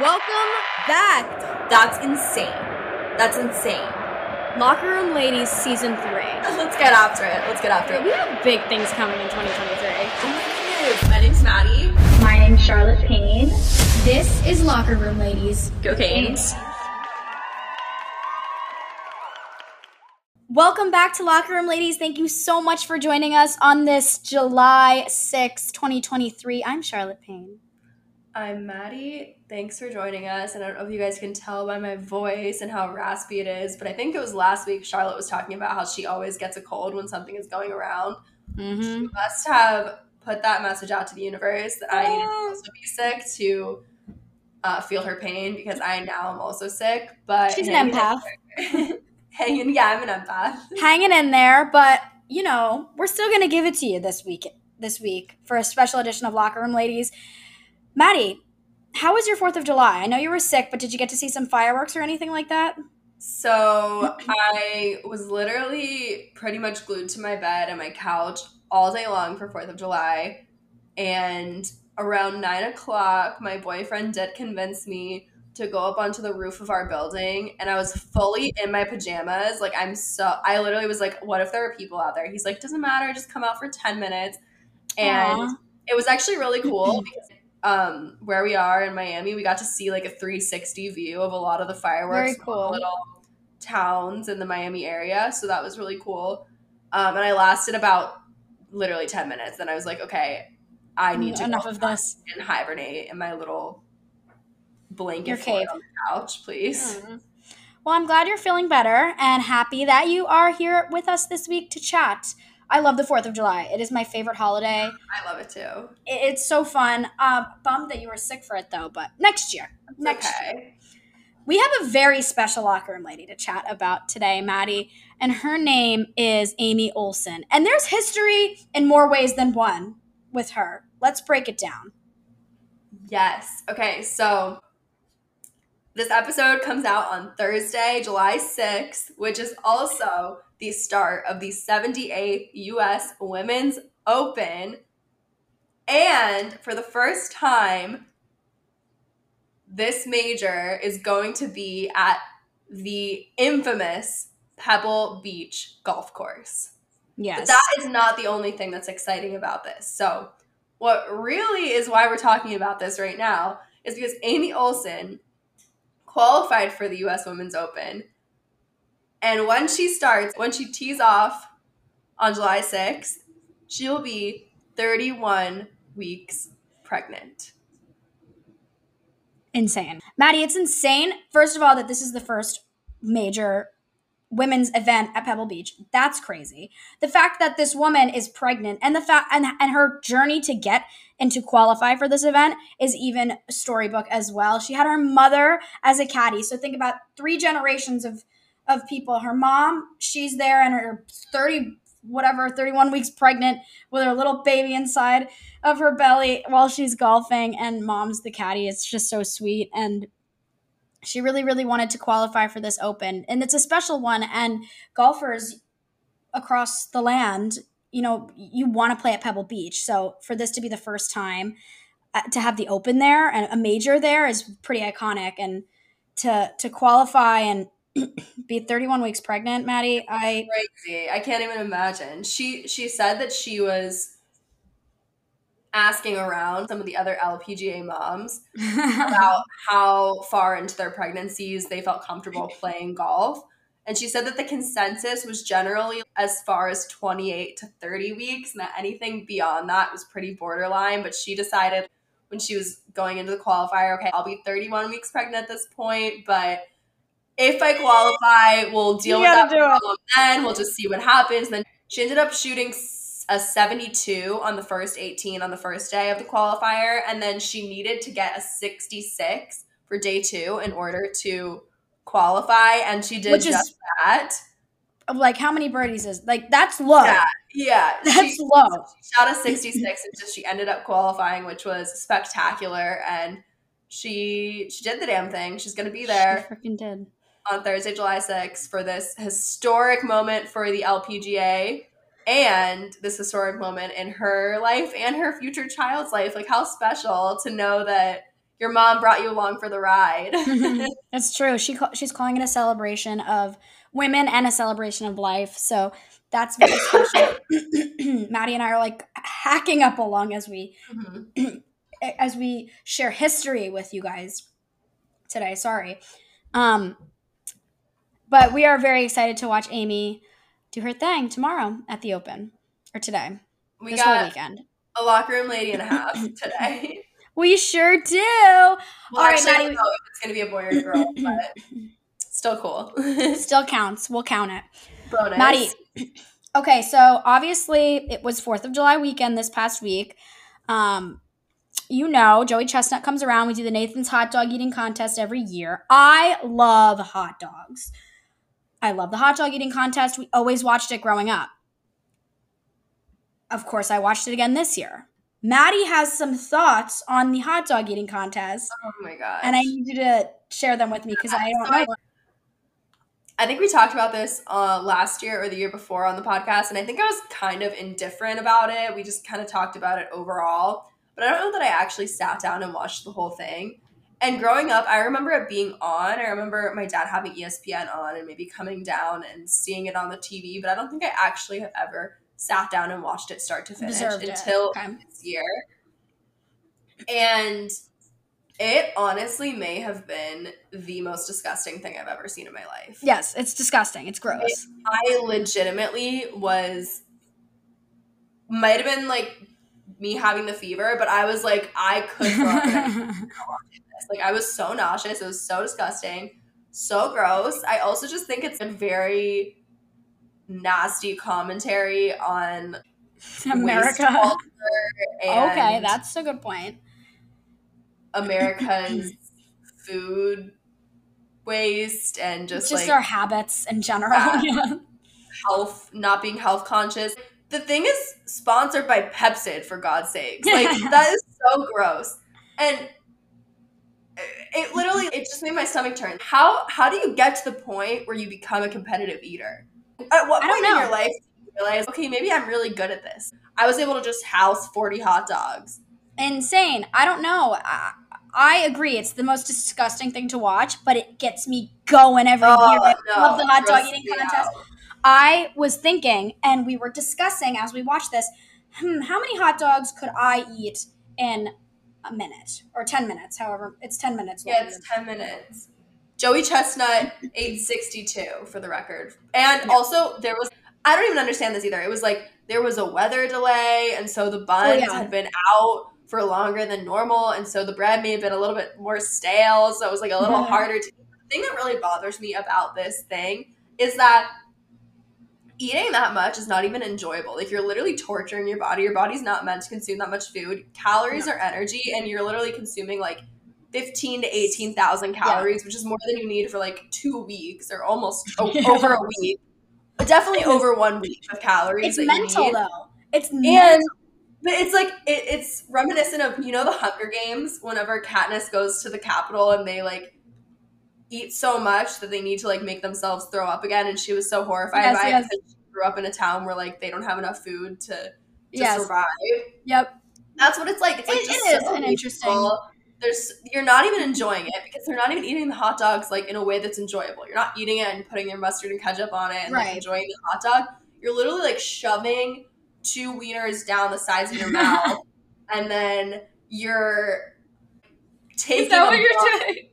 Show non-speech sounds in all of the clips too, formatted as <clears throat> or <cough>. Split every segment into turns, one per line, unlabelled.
Welcome back.
That's insane. That's insane.
Locker Room Ladies Season 3. <laughs>
Let's get after it. Let's get after it.
We have big things coming in 2023.
Oh my goodness. My name's Maddi.
My name's Charlotte Payne.
This is Locker Room Ladies.
Go Canes.
Welcome back to Locker Room Ladies. Thank you so much for joining us on this July 6th, 2023. I'm Charlotte Payne.
I'm Maddi. Thanks for joining us. And I don't know if you guys can tell by my voice and how raspy it is, but I think it was last week Charlotte was talking about how she always gets a cold when something is going around.
Mm-hmm.
She must have put that message out to the universe that I needed to also be sick to uh, feel her pain because I now am also sick. But
She's an empath. <laughs>
hanging, yeah, I'm an empath.
Hanging in there, but you know, we're still gonna give it to you this week this week for a special edition of Locker Room Ladies. Maddi, how was your Fourth of July? I know you were sick, but did you get to see some fireworks or anything like that?
So I was literally pretty much glued to my bed and my couch all day long for Fourth of July. And around nine o'clock, my boyfriend did convince me to go up onto the roof of our building. And I was fully in my pajamas. Like, I'm so, I literally was like, what if there are people out there? He's like, doesn't matter, just come out for 10 minutes. And
Aw.
it was actually really cool <clears throat> because um, where we are in Miami, we got to see like a 360 view of a lot of the fireworks.
Cool.
Little towns in the Miami area, so that was really cool. Um, and I lasted about literally 10 minutes. Then I was like, okay, I need to
Enough
go
of this.
and hibernate in my little blanket
cave.
on the couch, please.
Mm. Well, I'm glad you're feeling better and happy that you are here with us this week to chat. I love the 4th of July. It is my favorite holiday.
I love it too.
I- It's so fun. Um, bummed that you were sick for it though, but next year.
It's
Next year.
okay.
We have a very special locker room lady to chat about today, Maddi, and her name is Amy Olson. And there's history in more ways than one with her. Let's break it down.
Yes. Okay, so this episode comes out on Thursday, July 6th, which is also the start of the 78th US Women's Open. And for the first time, this major is going to be at the infamous Pebble Beach golf course. But
Yes.
that is not the only thing that's exciting about this. So, what really is why we're talking about this right now is because Amy Olson qualified for the US Women's Open. And when she starts, when she tees off on July 6th, she will be 31 weeks pregnant.
insane. Maddi, it's insane, first of all, that this is the first major women's event at Pebble Beach. That's crazy. The fact that this woman is pregnant and the fact and, and her journey to get and to qualify for this event is even storybook as well. She had her mother as a caddy. So think about three generations of of people. Her mom, she's there and her 30 whatever 31 weeks pregnant with her little baby inside of her belly while she's golfing. And mom's the caddy. It's just so sweet. And she really really wanted to qualify for this open. And it's a special one. And golfers across the land you know you want to play at pebble beach. So for this to be the first time uh, to have the open there and a major there is pretty iconic. And to to qualify and <clears throat> be 31 weeks pregnant maddi i
Crazy. I can't even imagine. She she said that she was asking around some of the other LPGA moms <laughs> about how far into their pregnancies they felt comfortable playing golf. And she said that the consensus was generally as far as 28 to 30 weeks, and that anything beyond that was pretty borderline. But she decided when she was going into the qualifier, okay, I'll be 31 weeks pregnant at this point, but if I qualify, we'll deal
You
with that
gotta do it.
problem then. We'll just see what happens. then she ended up shooting a 72 on the first 18 on the first day of the qualifier, and then she needed to get a 66 for day two in order to qualify, and she did
Which is-
just that.
like how many birdies is like that's low
Yeah, yeah. <laughs>
that's
she,
low
she shot a 66 and just she ended up qualifying, which was spectacular, and she she did the damn thing. She's gonna be there.
She freaking did.
On Thursday, July 6th for this historic moment for the LPGA and this historic moment in her life and her future child's life. Like, how special to know that your mom brought you along for the ride. <laughs> <laughs>
It's true. She she's calling it a celebration of women and a celebration of life. So that's very <coughs> special. <coughs> Maddi and I are like hacking up along as we
Mhm. <coughs>
as we share history with you guys today. Sorry. Um but we are very excited to watch Amy do her thing tomorrow at the open or today.
We
this whole
got
weekend.
a locker room lady and a half today.
We sure do.
Well,
All right,
actually, I don't know if it's gonna be a boy or a girl, <laughs> but still cool. <laughs>
Still counts. We'll count it.
Bonus.
Maddi. Okay, so obviously it was 4th of July weekend this past week. Um, you know, Joey Chestnut comes around. We do the Nathan's hot dog eating contest every year. I love hot dogs. I love the hot dog eating contest. We always watched it growing up. Of course, I watched it again this year. Maddi has some thoughts on the hot dog eating contest,
Oh my god.
and I need you to share them with me because I don't know.
I think we talked about this uh, last year or the year before on the podcast, and I think I was kind of indifferent about it. We just kind of talked about it overall, but I don't know that I actually sat down and watched the whole thing. And growing up, I remember it being on. I remember my dad having ESPN on and maybe coming down and seeing it on the TV, but I don't think I actually have ever sat down and watched it start to finish
Deserved it.
until
Okay.
this year. And it honestly may have been the most disgusting thing I've ever seen in my life.
Yes, it's disgusting. It's gross.
I legitimately was might have been like me having the fever, but I was like I could <laughs> throw up. and I couldn't watch this. Like I was so nauseous. It was so disgusting, so gross. I also just think it's a very nasty commentary on <laughs>
America. Okay, that's a good point.
America's <clears throat> food waste and just,
Just,
like
our habits in general. <laughs>
Yeah. health, not being health conscious. The thing is sponsored by Pepcid for God's sakes. <laughs> Like that is so gross. And it literally it just made my stomach turn. How how do you get to the point where you become a competitive eater? At what point in your life do you realize, okay, maybe I'm really good at this? I was able to just house 40 hot dogs.
Insane. I don't know. I, I agree. It's the most disgusting thing to watch, but it gets me going every
Oh,
year. I
no,
love the hot dog eating contest.
out.
I was thinking, and we were discussing as we watched this, hmm, how many hot dogs could I eat in a minute or 10 minutes? However, it's 10 minutes.
Yeah, it's 10 minutes. Joey Chestnut, 862 for the record. And
Yeah.
also, there was, I don't even understand this either. It was like there was a weather delay, and so the oh, buns
yeah.
had been out for longer than normal, and so the bread may have been a little bit more stale, so it was like a little harder to. The thing that really bothers me about this thing is that eating that much is not even enjoyable. Like you're literally torturing your body. Your body's not meant to consume that much food. Calories are energy, and you're literally consuming like fifteen to eighteen thousand calories, which is more than you need for like two weeks or almost <laughs>
Yeah.
over a week. But definitely over one week of calories.
It's mental, though. It's
And
mental.
but it's like it, it's reminiscent of you know the Hunger Games. Whenever Katniss goes to the Capitol and they like eat so much that they need to like make themselves throw up again, and she was so horrified
Yes,
by
yes.
it because she grew up in a town where like they don't have enough food to to
Yes.
survive.
Yep.
That's what it's like. It's like
It-
just
it is
so
an interesting-
There's you're not even enjoying it because they're not even eating the hot dogs like in a way that's enjoyable. You're not eating it and putting your mustard and ketchup on it and like enjoying the hot dog. You're literally like shoving two wieners down the sides of your <laughs> mouth, and then you're taking
Is that what you're doing?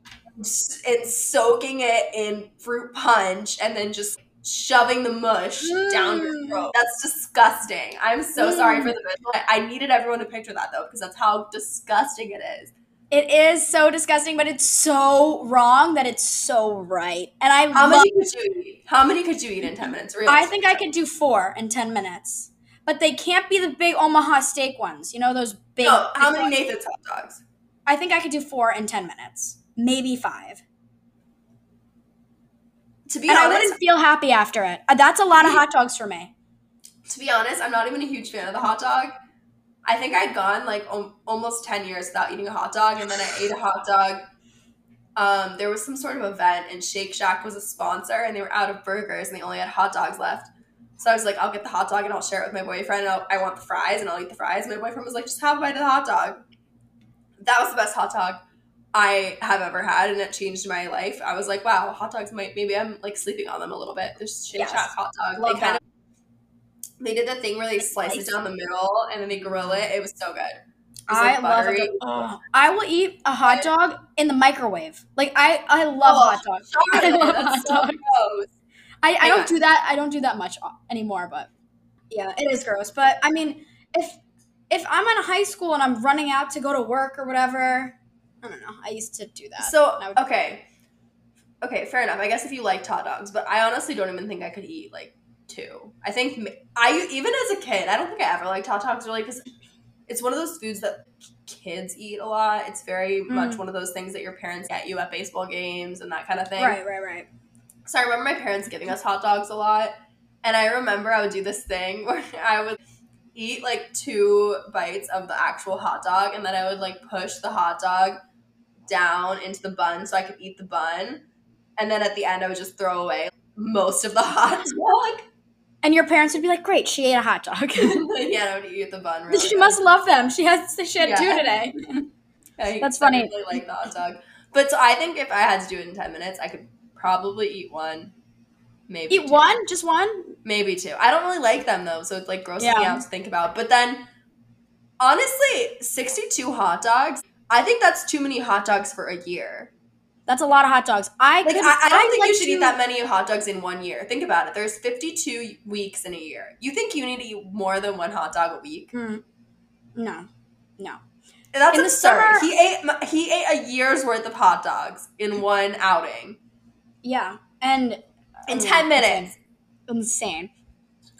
And soaking it in fruit punch, and then just shoving the mush down your
Mm.
throat. That's disgusting. I'm so sorry
Mm.
for the visual. I- needed everyone to picture that though, because that's how disgusting it is.
It is so disgusting, but it's so wrong that it's so right. And I
How
love
many could you eat? How many could you eat in ten minutes? Really?
I think I could do four in 10 minutes. But they can't be the big Omaha steak ones. You know, those big.
No, how many
ones?
Nathan's hot dogs?
I think I could do four in 10 minutes. Maybe five.
To be
and I
honest,
wouldn't feel happy after it. Uh, That's a lot of hot dogs for me.
to be honest, I'm not even a huge fan of the hot dog. I think I'd gone like om- almost 10 years without eating a hot dog, and then I ate a hot dog. Um, there was some sort of event, and Shake Shack was a sponsor, and they were out of burgers, and they only had hot dogs left. So I was like, I'll get the hot dog and I'll share it with my boyfriend. I'll, I want the fries, and I'll eat the fries. My boyfriend was like, just have a bite of the hot dog. That was the best hot dog I have ever had, and it changed my life. I was like, wow, hot dogs might maybe I'm like sleeping on them a little bit. There's Shake
Yes.
Shack hot dog.
Love
they kind
that.
of they did the thing where they slice it down the middle and then they grill it. It was so good. It was,
I
like,
love it. Oh, I will eat a hot dog in the microwave. Like I, I love
Oh,
hot dogs. <laughs> I love
that's <laughs>
hot
so
dogs.
gross.
I, I don't do that. I don't do that much uh, anymore. But yeah, it is gross. But I mean, if if I'm in high school and I'm running out to go to work or whatever, I don't know. I used to do that.
So okay, okay, fair enough. I guess if you liked hot dogs, but I honestly don't even think I could eat like two. I think I even as a kid, I don't think I ever liked hot dogs really because it's one of those foods that kids eat a lot. It's very much
Mm.
one of those things that your parents get you at baseball games and that kind of thing.
right, right, right.
So I remember my parents giving us hot dogs a lot. And I remember I would do this thing <laughs> where I would eat like two bites of the actual hot dog and then I would like push the hot dog down into the bun so I could eat the bun. And then at the end I would just throw away most of the <laughs> hot dog.
And your parents would be like, "Great, she ate a hot dog. <laughs>
yeah, I would eat the bun. Really
she
good.
must love them. She has she had two today." <laughs>
I
That's funny.
I really like the hot dog. But so I think if I had to do it in 10 minutes, I could probably eat one. Maybe
Eat
two.
one, just one.
Maybe two. I don't really like them though, so it's like grossing me
Yeah.
out to think about. But then, honestly, sixty-two hot dogs. I think that's too many hot dogs for a year.
That's a lot of hot dogs. I
Like I, I don't
I'd
think you should
to-
eat that many hot dogs in one year. Think about it. There's fifty-two weeks in a year. You think you need to eat more than one hot dog a week?
Mm. No, no.
That's
In the
absurd.
summer-
he ate he ate a year's worth of hot dogs in one outing
Yeah, and
in ten minutes.
insane.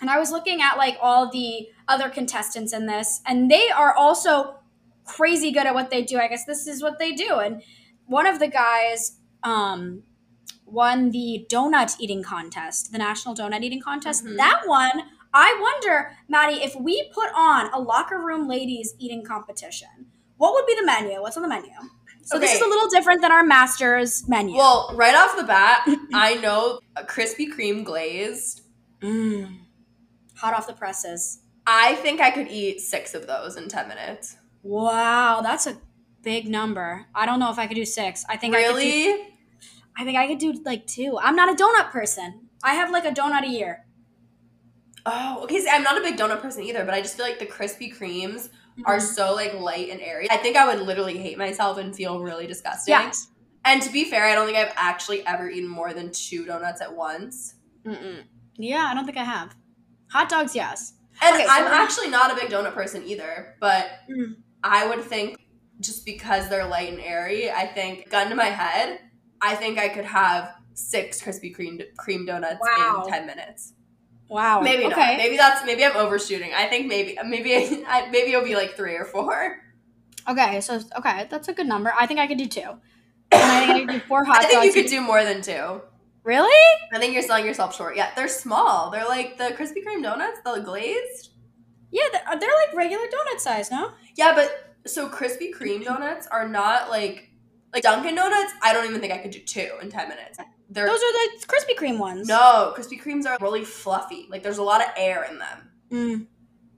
And I was looking at like all the other contestants in this, and they are also crazy good at what they do. I guess this is what they do. And one of the guys um, won the donut eating contest, the national donut eating contest.
Mhm.
That one, I wonder, Maddi, if we put on a locker room ladies eating competition, what would be the menu? What's on the menu? So this is a little different than our masters menu.
Well, right off the bat, I know a Krispy Kreme glazed.
Mm. hot off the presses.
I think I could eat six of those in ten minutes.
Wow, that's a big number. I don't know if I could do six. I think I could do,
Really?
I think I could do like two. I'm not a donut person. I have like a donut a year.
Oh, okay. See, I'm not a big donut person either, but I just feel like the Krispy Kremes are so like light and airy. I think I would literally hate myself and feel really disgusting.
Yes.
And to be fair, I don't think I've actually ever eaten more than two donuts at once.
Mm-mm. Yeah, I don't think I have. Hot dogs, yes.
And
Okay, so
I'm
we're-
actually not a big donut person either, but
Mm.
I would think just because they're light and airy, I think gun to my head, I think I could have six Krispy Kreme cream donuts
Wow.
in ten minutes.
Wow.
Maybe
okay.
not. Maybe that's maybe I'm overshooting. I think maybe maybe <laughs> I, maybe it'll be like three or four.
Okay, so okay, that's a good number. I think I could do two. <coughs> And I think I could do four hot
I think
dogs.
you could do more than two.
Really?
I think you're selling yourself short. Yeah, they're small. They're like the Krispy Kreme donuts, the glazed.
Yeah, they're, they're like regular donut size, no?
Yeah, but so Krispy Kreme donuts are not like like Dunkin' Donuts. I don't even think I could do two in ten minutes. They're
Those are the Krispy Kreme ones.
no Krispy Kremes are really fluffy. Like there's a lot of air in them.
Mm,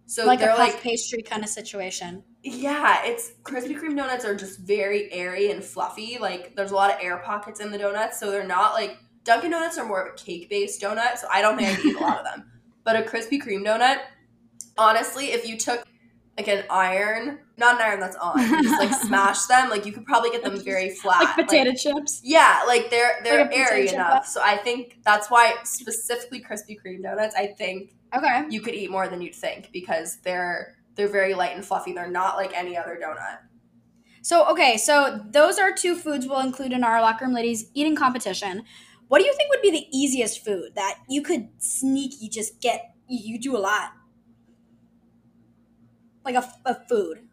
So
like a
they're
puff
like
pastry kind of situation.
yeah, it's Krispy Kreme donuts are just very airy and fluffy. Like there's a lot of air pockets in the donuts, so they're not like Dunkin' Donuts are more of a cake based donut. So I don't think I could eat a lot of them. <laughs> But a Krispy Kreme donut, honestly, if you took like an iron, not an iron that's on, just like <laughs> smash them, like you could probably get them very <laughs> flat.
like potato chips.
Yeah, like they're they're
Like
airy enough. So I think that's why specifically Krispy Kreme donuts, I think
Okay.
you could eat more than you'd think because they're they're very light and fluffy. They're not like any other donut.
So okay, so those are two foods we'll include in our locker room ladies eating competition. What do you think would be the easiest food that you could sneaky just get? You do a lot, like a, a food.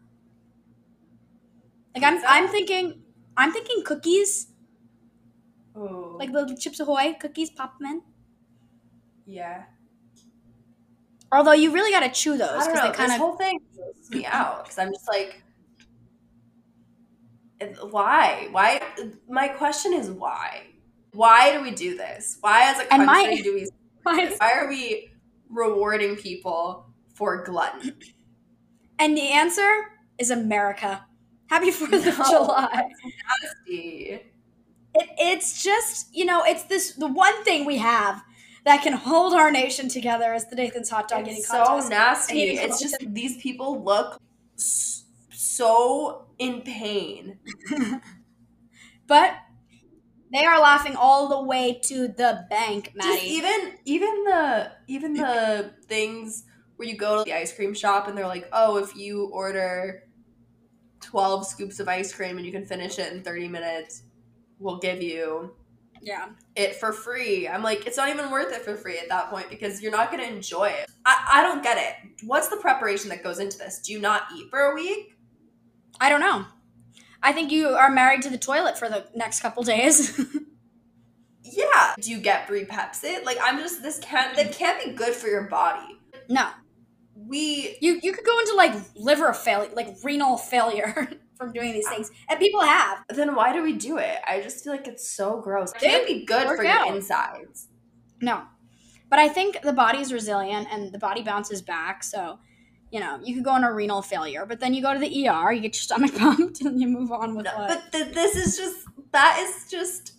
Like I'm, I'm thinking, I'm thinking cookies,
Oh,
like the Chips Ahoy cookies, pop them in.
yeah.
Although you really got to chew those because they kind
this
of.
whole thing grosses me out because I'm just like, eh, why? Why? My question is why? Why do we do this? Why, as a country,
my-
do we? <laughs> Why are we rewarding people for gluttony?
And the answer is America. Happy Fourth of
No.
July.
Nasty.
It, it's just you know, it's this the one thing we have that can hold our nation together is the Nathan's hot dog eating
It's so
contest.
nasty. It's just these people look so in pain. <laughs>
but they are laughing all the way to the bank,
Just even even the even the things where you go to the ice cream shop and they're like, "Oh, if you order 12 scoops of ice cream and you can finish it in 30 minutes, we'll give you
yeah.
it for free." I'm like, it's not even worth it for free at that point because you're not going to enjoy it. I I don't get it. What's the preparation that goes into this? Do you not eat for a week?
I don't know. I think you are married to the toilet for the next couple days. <laughs>
Yeah. Do you get free Pepsi? Like I'm just this can't that can't be good for your body.
no.
We
You you could go into like liver failure, like renal failure <laughs> from doing these things. And people have.
then why do we do it? I just feel like it's so gross. It can't be good for
out.
your insides.
No. But I think the body's resilient and the body bounces back. So, you know, you could go into renal failure, but then you go to the ER, you get your stomach <laughs> pumped, and you move on with
No,
what.
but th- this is just that is just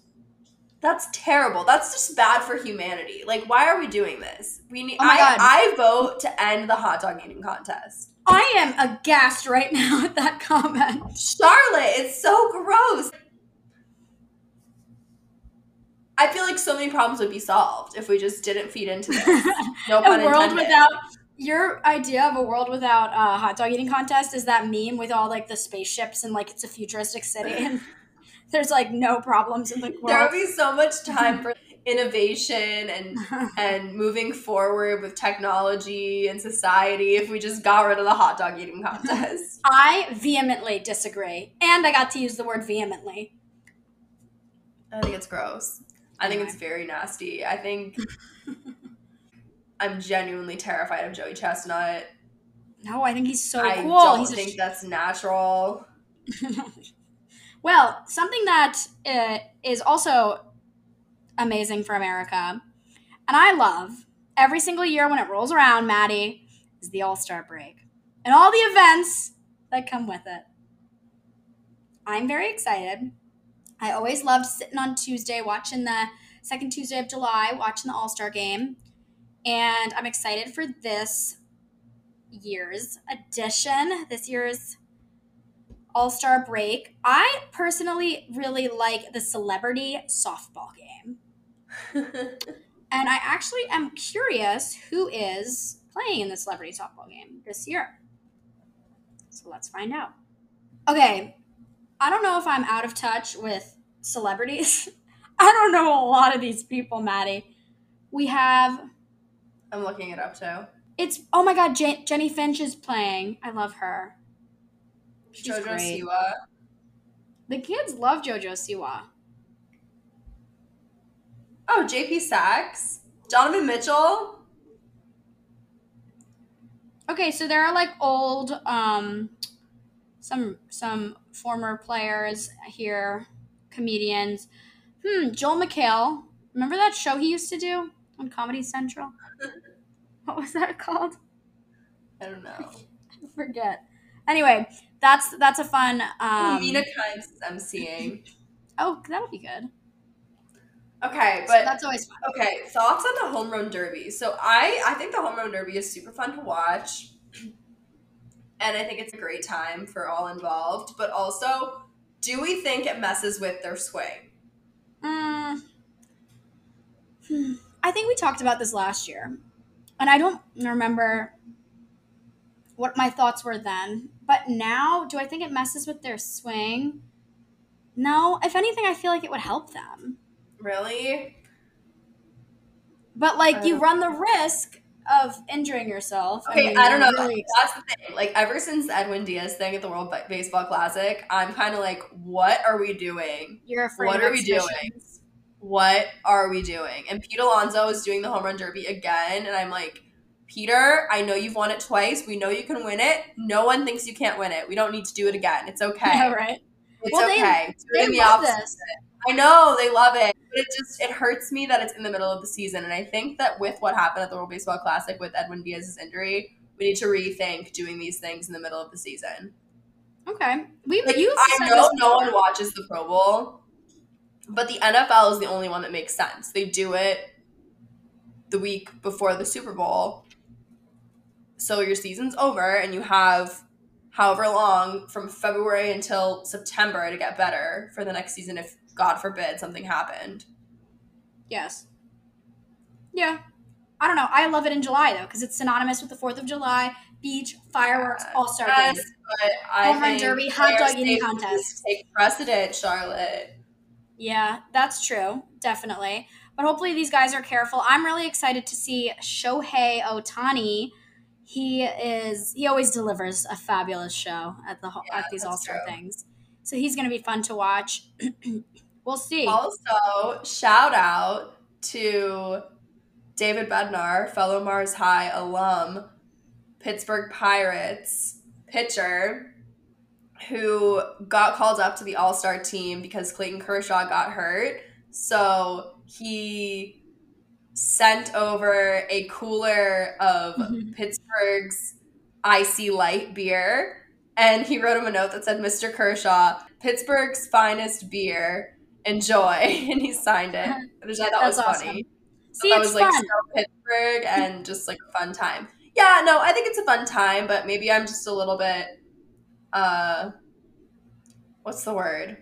that's terrible. That's just bad for humanity. Like, why are we doing this? We need.
Oh
I,
God.
I vote to end the hot dog eating contest.
I am aghast right <laughs> now at that comment.
Charlotte, it's so gross. I feel like so many problems would be solved if we just didn't feed into this. <laughs> No pun a
world
intended.
without your idea of a world without a hot dog eating contest is that meme with all like the spaceships and like it's a futuristic city <laughs> there's like no problems in the world.
there would
world.
be so much time for <laughs> innovation and <laughs> and moving forward with technology and society if we just got rid of the hot dog eating contest. <laughs>
I vehemently disagree, and I got to use the word vehemently.
I think it's gross. I think it's very nasty. I think I'm genuinely terrified of Joey Chestnut.
No, I think he's so
I
cool.
don't
he's
think that's natural.
Well, something that uh, is also amazing for America, and I love every single year when it rolls around, Maddi, is the All Star break and all the events that come with it. I'm very excited. I always loved sitting on Tuesday watching the second Tuesday of July, watching the All Star game. And I'm excited for this year's edition, this year's all Star break. I personally really like the celebrity softball game. <laughs> And I actually am curious who is playing in the celebrity softball game this year. So let's find out. Okay, I don't know if I'm out of touch with celebrities. <laughs> I don't know a lot of these people, Maddi. We have
I'm looking it up too.
it's oh my god, Jen- Jennie Finch is playing. I love her. She's
Jojo
great.
Siwa.
The kids love JoJo Siwa.
Oh, JP Saxe. Donovan Mitchell.
Okay, so there are like old um some some former players here, comedians. Hmm, Joel McHale. Remember that show he used to do on Comedy Central? <laughs> what was that called?
I don't know. <laughs>
I forget. Anyway, that's that's a fun um
Mina Kimes is emceeing.
Oh, that'll be good.
Okay,
So
but
that's always fun.
Okay, thoughts on the home run derby. So I I think the home run derby is super fun to watch. And I think it's a great time for all involved, but also do we think it messes with their swing?
Mm. Hmm. I think we talked about this last year, and I don't remember what my thoughts were then. But now, do I think it messes with their swing? No. If anything, I feel like it would help them.
Really?
But like, you
Uh.
run the risk of injuring yourself.
Okay,
mean,
I don't know.
really-
That's the thing. Like ever since the Edwin Diaz thing at the World Baseball Classic, I'm kind of like, what are we doing?
you're afraid.
What are we doing? What are we doing? And Pete Alonso is doing the home run derby again, and I'm like, Peter, I know you've won it twice. We know you can win it. No one thinks you can't win it. We don't need to do it again. It's <laughs> okay.
Yeah, right.
It's
Well,
okay.
They
in the
love
opposite.
this.
I know they love it, but it just it hurts me that it's in the middle of the season. And I think that with what happened at the World Baseball Classic with Edwin Diaz's injury, we need to rethink doing these things in the middle of the season.
Okay. We
Like,
you
I know no one watches the Pro Bowl, but the NFL is the only one that makes sense. They do it the week before the Super Bowl. So your season's over and you have however long from February until September to get better for the next season if God forbid something happened.
Yes. Yeah. I don't know. I love it in July though because it's synonymous with the Fourth of July, beach, fireworks,
Yeah.
all star
Yes,
games.
but I
Home run derby, hot dog eating contest.
Take precedent, Charlotte.
Yeah, that's true. Definitely. But hopefully these guys are careful. I'm really excited to see Shohei Ohtani. He is he always delivers a fabulous show at the
Yeah,
at these All Star things. So he's going to be fun to watch. <clears throat> we'll see.
Also, shout out to David Bednar, fellow Mars High alum, Pittsburgh Pirates pitcher, who got called up to the All Star team because Clayton Kershaw got hurt. So he sent over a cooler of
Mhm.
Pittsburgh's IC Light beer. And he wrote him a note that said, Mr. Kershaw, Pittsburgh's finest beer. Enjoy. <laughs> And he signed it, <laughs> which I thought
That's
was
awesome.
funny.
see,
that was like so Pittsburgh and just like a fun time. Yeah, no, I think it's a fun time, but maybe I'm just a little bit uh what's the word?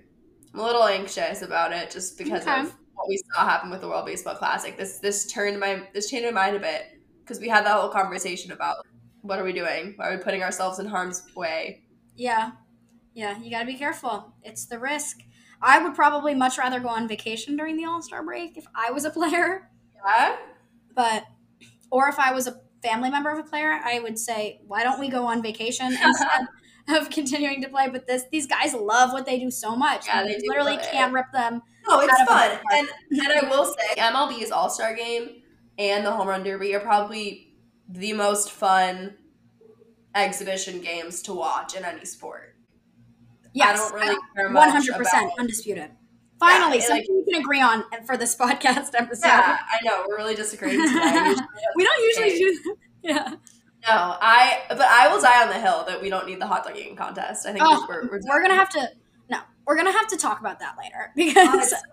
I'm a little anxious about it just because
Okay.
of what we saw happen with the World Baseball Classic. This this turned my this changed my mind a bit because we had that whole conversation about what are we doing? Why are we putting ourselves in harm's way?
Yeah. Yeah, you got to be careful. It's the risk. I would probably much rather go on vacation during the All Star break if I was a player.
Yeah?
but or if I was a family member of a player, I would say, why don't we go on vacation <laughs> instead <laughs> of continuing to play? But this these guys love what they do so much.
Yeah,
and
they
literally can't rip them.
No, it's
Out
fun.
park.
And and I will say MLB's All Star Game and the Home Run Derby are probably the most fun exhibition games to watch in any sport.
Yes,
I don't really care much
one hundred percent undisputed. Finally,
Yeah,
something we can agree on for this <laughs> podcast episode.
Yeah, I know. We're really disagreeing <laughs> today.
We don't usually do that. Yeah,
no, I. But I will die on the hill that we don't need the hot dog eating contest. I think
Oh,
we're, we're,
we're gonna have to. No, we're gonna have to talk about that later <laughs>
Oh,
because
it's,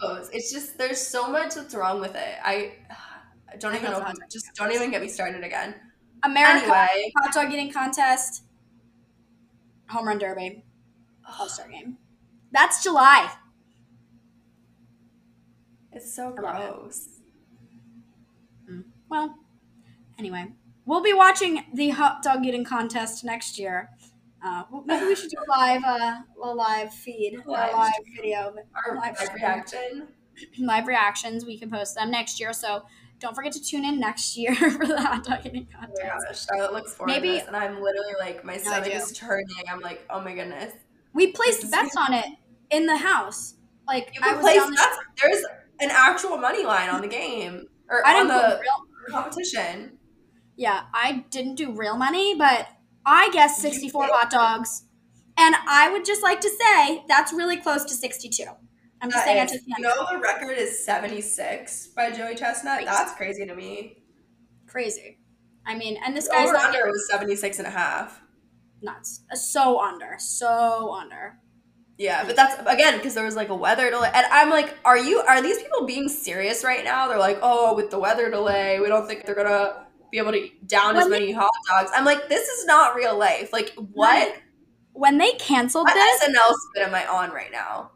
so. It's just there's so much that's wrong with it. I, I <sighs> don't
I
even know. Just don't even get me started again.
America
Anyway,
hot dog eating contest, home run derby, All Star game. That's July.
it's so
love it.
gross. Mm.
Well, anyway, we'll be watching the hot dog eating contest next year. Uh, well, maybe we should do a live, uh, a live feed, or a
Live
video,
Our
Live
live reaction. <clears throat>
live reactions. We can post them next year. So don't forget to tune in next year <laughs> for the hot dog eating contest.
Oh my gosh, Charlotte looks forward
Maybe-
to this, and I'm literally like, my stomach is turning. I'm like, oh my goodness.
We placed bets on it in the house. Like
You
I
can
was
place
the
bets. There's an actual money line on the game or
I
on the
real.
competition.
Yeah, I didn't do real money, but I guessed 64 hot dogs. And I would just like to say that's really close to 62. I'm just saying I
That is-
took
you know the record is 76 by Joey Chestnut.
Crazy.
That's crazy to me.
crazy. I mean, and this guy's
over under was 76 and a half.
nuts. Uh, so under. So under.
Yeah, but that's again because there was like a weather delay, and I'm like, are you? Are these people being serious right now? They're like, oh, with the weather delay, we don't think they're gonna be able to down as
When they-
many hot dogs. I'm like, this is not real life. Like, what?
When they canceled
What
this,
SNL spit am I on right now?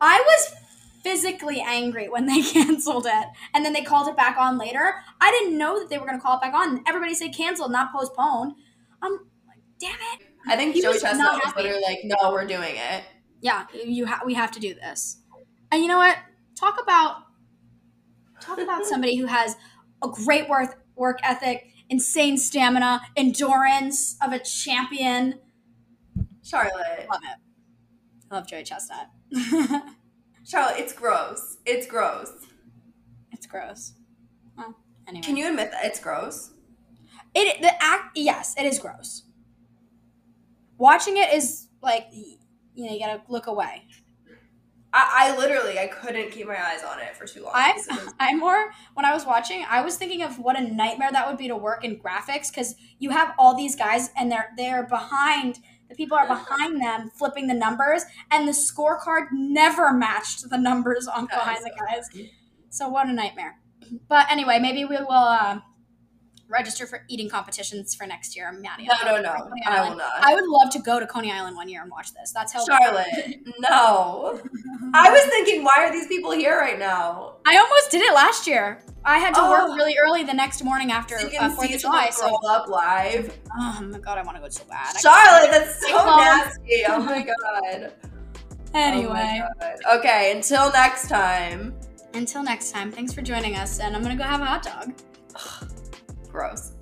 I was physically angry when they <laughs> canceled it. And then they called it back on later. I didn't know that they were going to call it back on. Everybody said canceled, not postponed. I'm like, damn it.
I think
He
Joey Chestnut was literally like, no, we're doing it.
Yeah, you ha- we have to do this. And you know what? Talk about talk about <laughs> somebody who has a great work work ethic, insane stamina, endurance of a champion.
Charlotte,
Love it. I love Joey Chestnut. <laughs>
Charlotte, it's gross. It's gross.
it's gross. Well, anyway.
Can you admit that it's gross?
It the act yes, it is gross. Watching it is like you know you gotta look away.
I, I literally, I couldn't keep my eyes on it for too long.
I'm
was- <laughs>
I'm more when I was watching, I was thinking of what a nightmare that would be to work in graphics because you have all these guys and they're they're behind The people are behind them flipping the numbers, and the scorecard never matched the numbers on behind the guys. So what a nightmare. But anyway, maybe we will uh, register for eating competitions for next year, i'm
Maddi. No, no,
no.
I will not.
I would love to go to Coney Island one year and watch this. That's how
Charlotte, <laughs> no. I was thinking, why are these people here right now?
I almost did it last year. I had to
Oh.
work really early the next morning after
So you
uh,
can
Fourth
see
of July. So,
up live.
oh my god, I want to go so bad.
Charlotte, that's so nasty. Oh my <laughs> god.
Anyway,
Oh my God. Okay, until next time.
until next time, thanks for joining us, and I'm gonna go have a hot dog.
Gross.